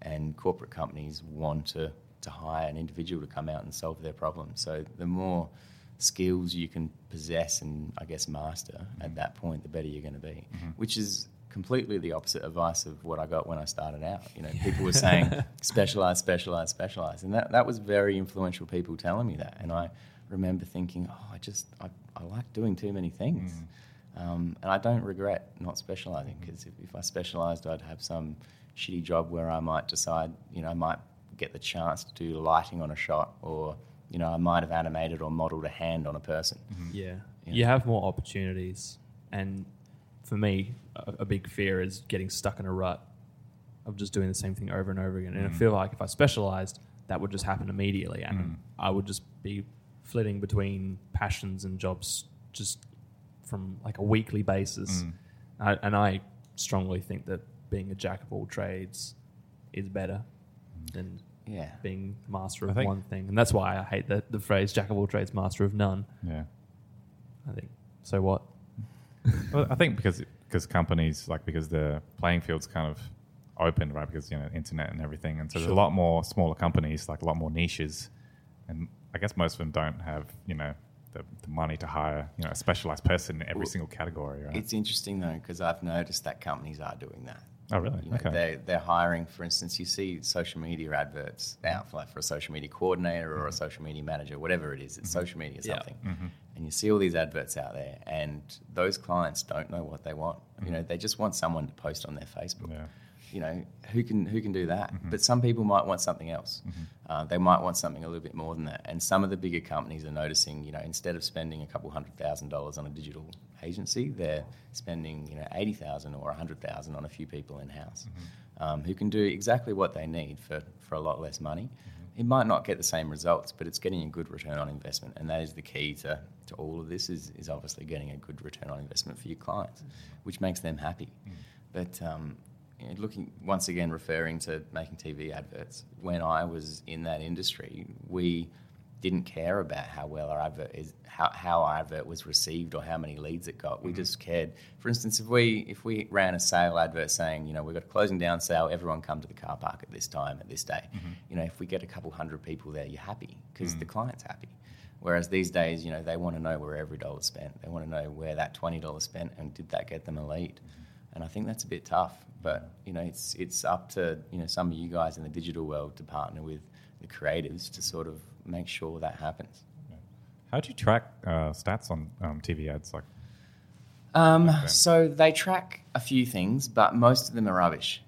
And corporate companies want to, to hire an individual to come out and solve their problems. So the more skills you can possess and, I guess, master Mm-hmm. at that point, the better you're going to be. Mhm. Which is completely the opposite advice of what I got when I started out. You know, people were saying specialize, specialize, specialize, and that that was very influential people telling me that. And I remember thinking, oh, I just I, I like doing too many things, um, and I don't regret not specializing because if, if I specialized, I'd have some shitty job where I might decide, you know, I might get the chance to do lighting on a shot, or you know, I might have animated or modeled a hand on a person. Yeah. Yeah. You have more opportunities. And for me, a, a big fear is getting stuck in a rut of just doing the same thing over and over again. And I Mm. feel like if I specialized, that would just happen immediately. And Mm. I would just be flitting between passions and jobs just from like a weekly basis. Mm. I, and I strongly think that being a jack of all trades is better than Yeah, being master of think- one thing. And that's why I hate the, the phrase jack of all trades, master of none. Yeah. I think. So what? Well, I think because because companies like because the playing field's kind of open, right? Because you know internet and everything, and so there's a lot more smaller companies, like a lot more niches, and I guess most of them don't have you know the, the money to hire you know a specialized person in every Well, single category, right? it's interesting though because I've noticed that companies are doing that. Oh, really? You know, okay. they're, they're hiring, for instance, you see social media adverts out for, like for a social media coordinator or a social media manager, whatever it is, it's social media Yeah. something. Mhm. And you see all these adverts out there, and those clients don't know what they want. You know, they just want someone to post on their Facebook. Yeah. You know, who can who can do that? Mhm. But some people might want something else. Uh, they might want something a little bit more than that. And some of the bigger companies are noticing, you know, instead of spending a couple hundred thousand dollars on a digital agency, they're spending, you know, eighty thousand or a hundred thousand on a few people in house Mm-hmm. um, who can do exactly what they need for, for a lot less money. it might not get the same results, but it's getting a good return on investment, and that is the key to, to all of this. Is, is obviously getting a good return on investment for your clients, which makes them happy. But um, looking once again, referring to making TV adverts. When I was in that industry, we didn't care about how well our advert is, how, how our advert was received or how many leads it got. We mm-hmm. just cared. For instance, if we if we ran a sale advert saying, you know, we've got a closing down sale, everyone come to the car park at this time at this day. Mm-hmm. You know, if we get a couple hundred people there, you're happy because the mm. client's happy. Whereas these days, you know, they want to know where every dollar's spent. They want to know where that twenty dollars spent and did that get them a lead. Mm-hmm. And I think that's a bit tough. But you know, it's it's up to you know some of you guys in the digital world to partner with the creatives to sort of make sure that happens. How do you track uh, stats on um, TV ads? Like, Um, so they track a few things, but most of them are rubbish.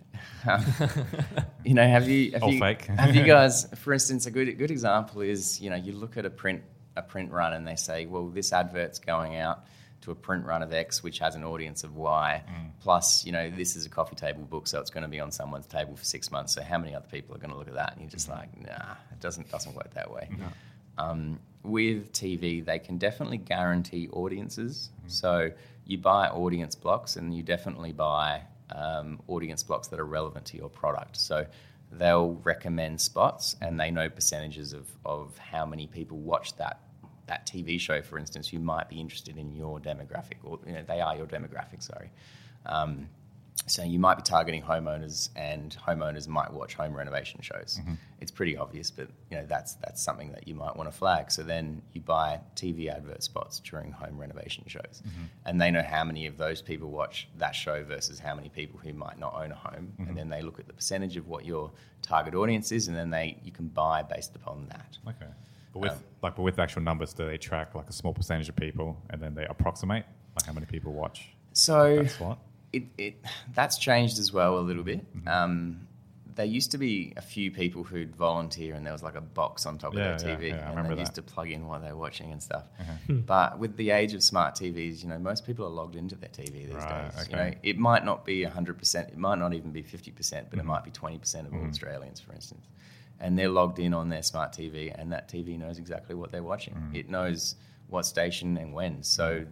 you know, have you have All you, fake. have you guys, for instance, a good a good example is you know you look at a print a print run and they say, well, this advert's going out to a print run of X, which has an audience of Y. Plus, you know, this is a coffee table book, so it's going to be on someone's table for six months. So how many other people are going to look at that? And you're just like, nah, it doesn't doesn't work that way. Um, with TV, they can definitely guarantee audiences. So you buy audience blocks, and you definitely buy um, audience blocks that are relevant to your product. So they'll recommend spots, and they know percentages of, of how many people watch that that TV show, for instance, who might be interested in your demographic, or you know, they are your demographic. Sorry. Um, so you might be targeting homeowners, and homeowners might watch home renovation shows. Mm-hmm. It's pretty obvious, but you know that's that's something that you might want to flag. So then you buy TV advert spots during home renovation shows, mm-hmm. and they know how many of those people watch that show versus how many people who might not own a home, and mm-hmm. then they look at the percentage of what your target audience is, and then they you can buy based upon that. okay, but with Um, like, but with actual numbers, do they track like a small percentage of people, and then they approximate like how many people watch So that slot? it, it that's changed as well a little bit. Um, there used to be a few people who'd volunteer, and there was like a box on top Yeah, of their TV, yeah, I and remember they used that. to plug in what they were watching and stuff. Uh-huh. But with the age of smart TVs, you know, most people are logged into their TV these Right, days. You know, it might not be hundred percent, it might not even be fifty percent, Mm-hmm. but it might be twenty percent of all Australians, for instance. And they're logged in on their smart TV, and that TV knows exactly what they're watching. Mm. It knows what station and when. So,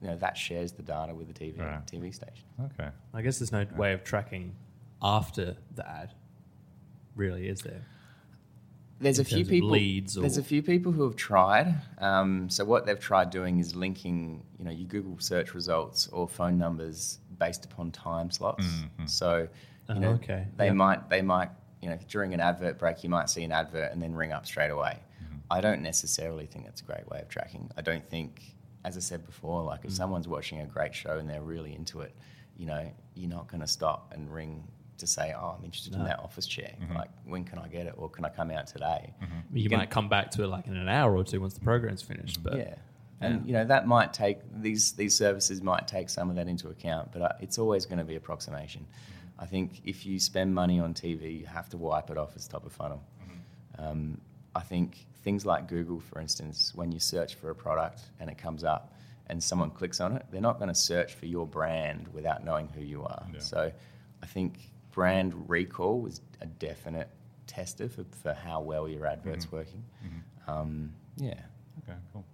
you know, that shares the data with the TV Right. TV station. Okay, I guess there's no way of tracking after the ad. Really, is there? There's in a few people. leads or- There's a few people who have tried. Um, so what they've tried doing is linking, you know, your Google search results or phone numbers based upon time slots. So, you Oh, know, okay. they Yep. might they might you know during an advert break you might see an advert and then ring up straight away. Mm-hmm. I don't necessarily think that's a great way of tracking. I don't think, as I said before, like if mm. someone's watching a great show and they're really into it, you know, you're not going to stop and ring to say, "Oh, I'm interested in that office chair. Mm-hmm. Like, when can I get it, or can I come out today?" Mm-hmm. You, can- might come back to it like in an hour or two once the program's finished. But yeah. And you know that might take these these services might take some of that into account, but uh, it's always going to be approximation. I think if you spend money on TV, you have to wipe it off as top of funnel. Um, I think things like Google, for instance, when you search for a product and it comes up and someone clicks on it, they're not going to search for your brand without knowing who you are. Yeah. So I think brand recall is a definite tester for, for how well your advert's working. Um, yeah. okay, cool.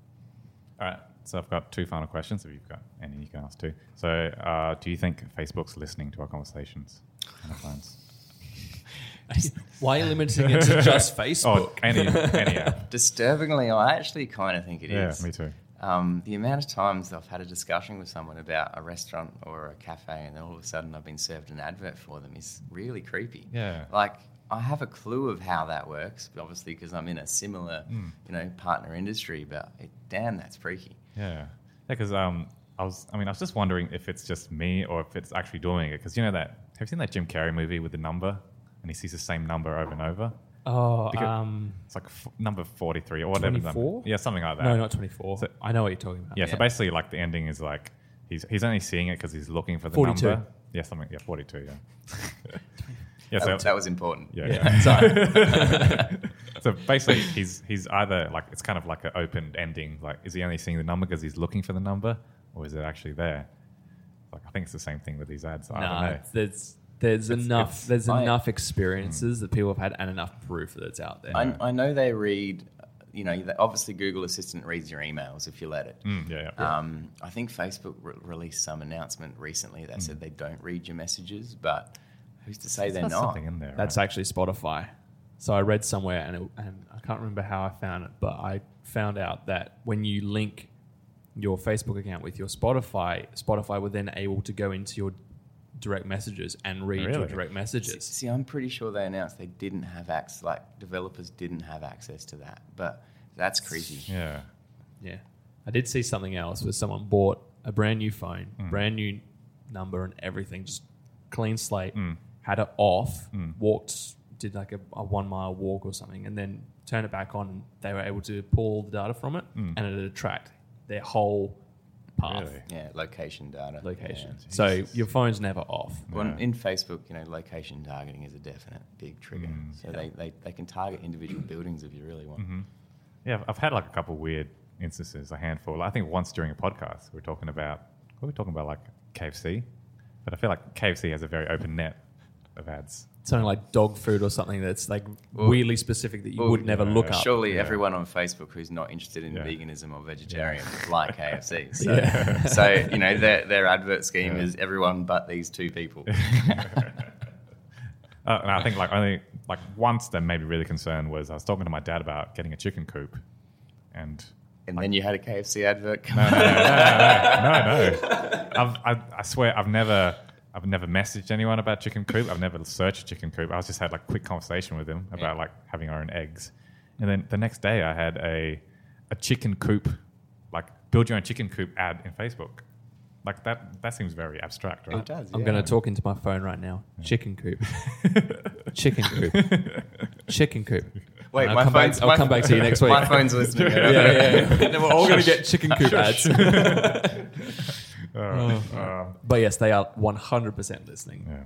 All right, so I've got two final questions. If you've got any, you can ask too. So, uh, do you think Facebook's listening to our conversations and our plans? why are you limiting it to just Facebook? Oh, any any app? Disturbingly, I actually kind of think it is. Yeah, me too. Um, the amount of times I've had a discussion with someone about a restaurant or a cafe, and then all of a sudden I've been served an advert for them is really creepy. Yeah. Like I have a clue of how that works, but obviously because I'm in a similar, Hmm. you know, partner industry. But it, damn, that's freaky. Yeah, yeah. Because um, I was, I mean, I was just wondering if it's just me or if it's actually doing it. Because you know that, have you seen that Jim Carrey movie with the number, and he sees the same number over and over? Oh, Because- um, It's like f- number forty-three or whatever. number- 24? Yeah, something like that. no, not 24. So- I know what you're talking about. Yeah, so basically, like the ending is like he's he's only seeing it because he's looking for the 42. number. Yeah, something. Yeah, forty-two. Yeah. yeah. That, So that was important. yeah. Yeah, Sorry. so basically, he's he's either like it's kind of like an open ending. Like, is he only seeing the number because he's looking for the number, or is it actually there? Like, I think it's the same thing with these ads. I don't Nah, know. it's, it's, There's It's- enough. it's- there's I- enough experiences that people have had, and enough proof that it's out there. I, I know they read, you know, obviously Google Assistant reads your emails if you let it. Mm, yeah, yeah. Um, I think Facebook re- released some announcement recently that said they don't read your messages, but who's to say There's they're not? something in there. That's right? actually Spotify. So I read somewhere, and, it, and I can't remember how I found it, but I found out that when you link your Facebook account with your Spotify, Spotify were then able to go into your direct messages and read your direct messages. See, I'm pretty sure they announced they didn't have access, like developers didn't have access to that, but that's crazy. Yeah. Yeah. I did see something else where someone bought a brand new phone, Mm. brand new number and everything, just clean slate, Mm. had it off, walked, did like a, a one mile walk or something, and then turn it back on. And they were able to pull all the data from it Mm. and it would tracked their whole path, Really? Yeah, location data. location. Yeah. So your phone's never off. Well, Yeah. in Facebook, you know, location targeting is a definite big trigger. Mm. So they, they, they can target individual buildings if you really want. Mm-hmm. Yeah, I've- I've had like a couple weird instances, a handful. I think once during a podcast, we were talking about, what were we talking about, like KFC? But I feel like KFC has a very open net of ads. Something like dog food or something that's like Well- weirdly specific that you well, would never look up. Surely Yeah. everyone on Facebook who's not interested in Yeah. veganism or vegetarian like KFC. So, Yeah. so you know, their, their advert scheme Yeah. is everyone but these two people. Uh, and I think like only like once that made me really concerned was I was talking to my dad about getting a chicken coop, and And then you had a KFC advert come no, no, no, no, no, no. I've, I, I swear I've never. I've never messaged anyone about chicken coop. I've never searched chicken coop. I was just had like quick conversation with him about Yeah. like having our own eggs, and then the next day I had a a chicken coop, like build your own chicken coop ad in Facebook. Like that. That seems very abstract, right? It does. I'm going to talk into my phone right now. Chicken coop. Chicken coop. Chicken coop. Wait, I'll my come back- phone's. I'll my- come back to you next week. My phone's listening. yeah, yeah, yeah. then we're all going to get chicken coop ads. Uh, um, but yes, they are 100% listening. yeah.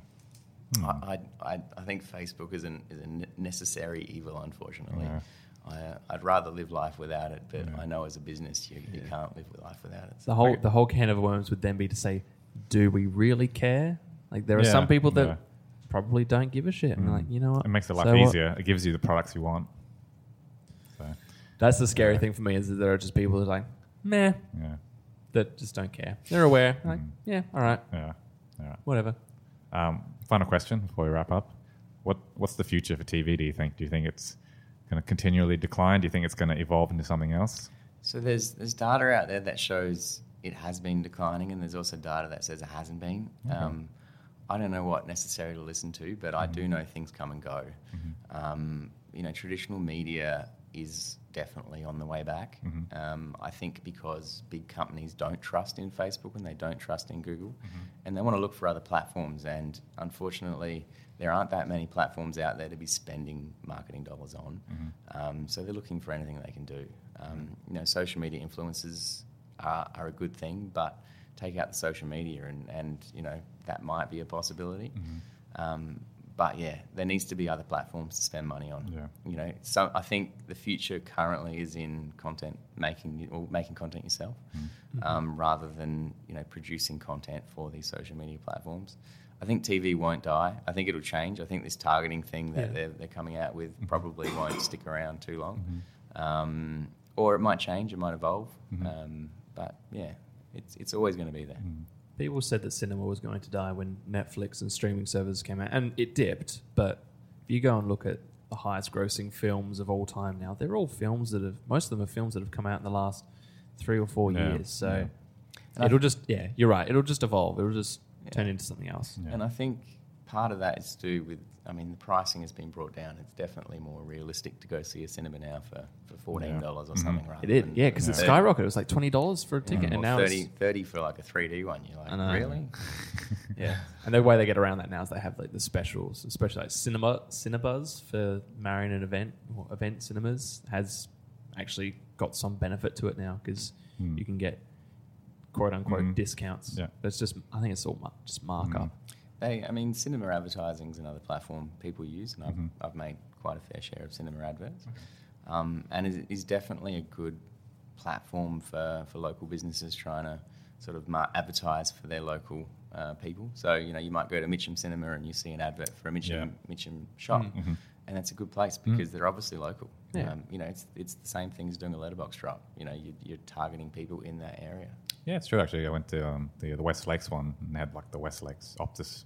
I, I, I I think Facebook is, an, is a necessary evil, unfortunately. Yeah. I, I'd rather live life without it, but I know as a business you, you can't live with life without it. The whole the whole can of worms would then be to say, do we really care? Like there are Yeah, some people that yeah. probably don't give a shit. And they're like, you know what? It makes the life So what? easier. It gives you the products you want. So That's the scary Yeah. thing for me is that there are just people that are like, meh, yeah, that just don't care. They're aware. Like, Mm. yeah, all right, yeah, yeah. whatever. Um, final question before we wrap up: What what's the future for TV? Do you think? Do you think it's going to continually decline? Do you think it's going to evolve into something else? So there's there's data out there that shows it has been declining, and there's also data that says it hasn't been. Um, I don't know what necessary to listen to, but I do know things come and go. Um, you know, traditional media is definitely on the way back. Um, I think because big companies don't trust in Facebook and they don't trust in Google, and they want to look for other platforms. And unfortunately, there aren't that many platforms out there to be spending marketing dollars on. Um, so they're looking for anything they can do. Um, you know, social media influencers are, are a good thing, but take out the social media and, and you know that might be a possibility. But yeah, there needs to be other platforms to spend money on. Yeah. You know, so I think the future currently is in content making or making content yourself, um, rather than you know producing content for these social media platforms. I think TV won't die. I think it'll change. I think this targeting thing that Yeah. they're, they're coming out with probably won't stick around too long, um, or it might change. It might evolve. Um, but yeah, it's it's always going to be there. People said that cinema was going to die when Netflix and streaming services came out, and it dipped. But if you go and look at the highest grossing films of all time now, they're all films that have, most of them are films that have come out in the last three or four Yeah, years. So yeah. It'll just, yeah, you're right. It'll just evolve. It'll just Yeah. turn into something else. Yeah. And I think part of that is to do with, I mean, the pricing has been brought down. It's definitely more realistic to go see a cinema now for, for $14 or Mhm. something, right? It did, yeah, because it skyrocketed. It was like twenty dollars for a ticket, and now 30, it's 30 for like a 3D one. You're like, really? yeah. And the way they get around that now is they have like the specials, especially like cinema Cinebuzz for marrying an event or event cinemas has actually got some benefit to it now because Hmm. you can get quote unquote Mhm. discounts. Yeah. But it's just I think it's all mar- just markup. They, I mean, cinema advertising is another platform people use, and I've, Mhm. I've made quite a fair share of cinema adverts. Um, and it is definitely a good platform for, for local businesses trying to sort of mar- advertise for their local uh, people. So you know, you might go to Mitcham Cinema and you see an advert for a Mitcham Yeah. Mm. Mitcham shop, and that's a good place because they're obviously local. Yeah. Um, you know, it's it's the same thing as doing a letterbox drop. You know, you, you're targeting people in that area. Yeah, it's true. Actually, I went to um, the the West Lakes one and they had like the West Lakes Optus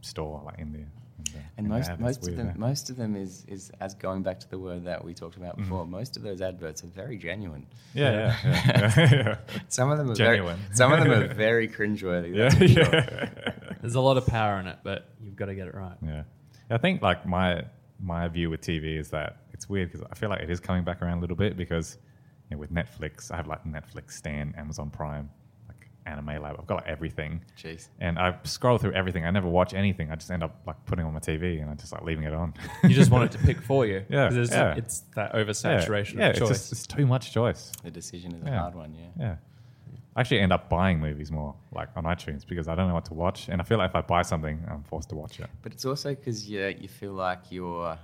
store like in there. the- And most ad. Most of them yeah. most of them is is as going back to the word that we talked about before. Mm-hmm. Most of those adverts are very genuine. Yeah, yeah, yeah. yeah, yeah. Some of them are Genuine. Very, some of them are very cringeworthy. yeah, That's sure. yeah. There's a lot of power in it, but you've got to get it right. Yeah, I think like my my view with TV is that it's weird because I feel like it is coming back around a little bit because you know, with Netflix, I have like Netflix, Stan, Amazon Prime, like AnimeLab. I've got like everything, Jeez. and I scroll through everything. I never watch anything. I just end up like putting on my TV and I just like leaving it on. You just want it to pick for you. Yeah, 'Cause It's, yeah. it's that oversaturation yeah, of it's choice. just it's too much choice. The decision is a Yeah. hard one. Yeah. Yeah. I actually end up buying movies more like on iTunes because I don't know what to watch, and I feel like if I buy something, I'm forced to watch it. But it's also because you you feel like you're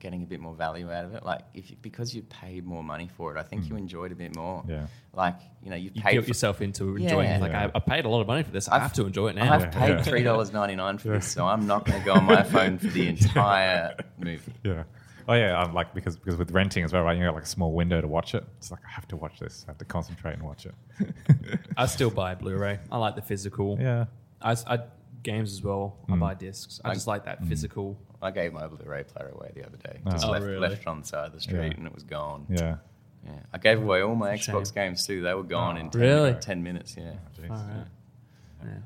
getting a bit more value out of it. Like if you, because you paid more money for it, I think you enjoyed a bit more. Mm. Yeah. Like you know you've you paid guilt for, yourself into enjoying Yeah. it. Like, Yeah. I, I paid a lot of money for this. I I've- to enjoy it now. I've Yeah, paid three dollars ninety nine for this, so I'm not going to go on my phone for the entire movie. Yeah. Oh yeah, I'm like because because with renting as well, right? You got like a small window to watch it. It's like I have to watch this. I have to concentrate and watch it. I still buy Blu-ray. I like the physical. yeah. I, I games as well. I Mm. buy discs. I just like that physical. I gave my Blu-ray player away the other day. Oh. Just Oh, left, really? left it on the side of the street Yeah. and it was gone. Yeah. Yeah. I gave away all my It's Xbox shame. games too. They were gone in 10, Really? minutes, 10 minutes. Yeah. Jeez. All right. Yeah.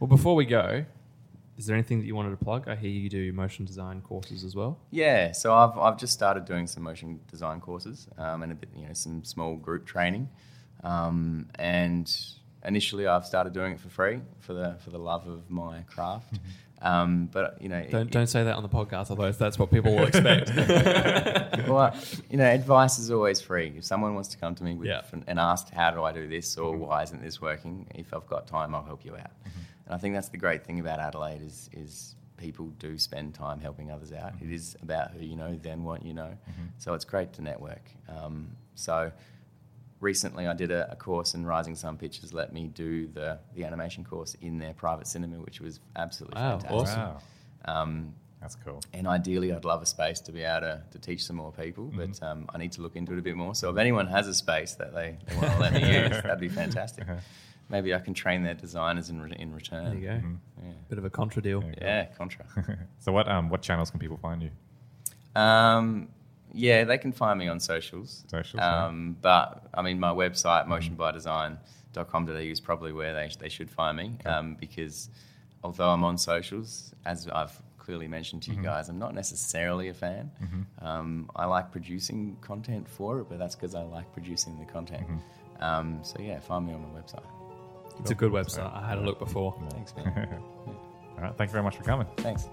Well, before we go, is there anything that you wanted to plug? I hear you do motion design courses as well. Yeah, so I've, I've just started doing some motion design courses um, and a bit, you know, some small group training. Um, and initially, I've started doing it for free for the for the love of my craft. Mm-hmm. Um, but you know, Don't it- don't say that on the podcast, otherwise that's what people will expect. well, you know, advice is always free. If someone wants to come to me with, Yeah. and ask how do I do this or mm-hmm. why isn't this working, if I've got time, I'll help you out. Mm-hmm. And I think that's the great thing about Adelaide is is people do spend time helping others out. It is about who you know, then what you know. So it's great to network. Um, so recently I did a, a course and Rising Sun Pictures let me do the, the animation course in their private cinema, which was absolutely Wow, fantastic. awesome. Wow. Um, That's cool. and ideally, I'd love a space to be able to, to teach some more people, but um, I need to look into it a bit more. So if anyone has a space that they, they want to let me use, that'd be fantastic. Maybe I can train their designers in, re- in return. there you go. Yeah, Bit of a contra deal. Yeah. yeah contra. so what um what channels can people find you? um, yeah, they can find me on socials. Socials, yeah. Um, but I mean, my website, motionbydesign.com.au, is probably where they, they should find me um, because although I'm on socials, as I've clearly mentioned to Mm-hmm. you guys, I'm not necessarily a fan. Um, I like producing content for it, but that's because I like producing the content. Mm-hmm. Um, so yeah, find me on my website. It's a good website. I had a look before. Thanks, man. All right. Thank you very much for coming. Thanks.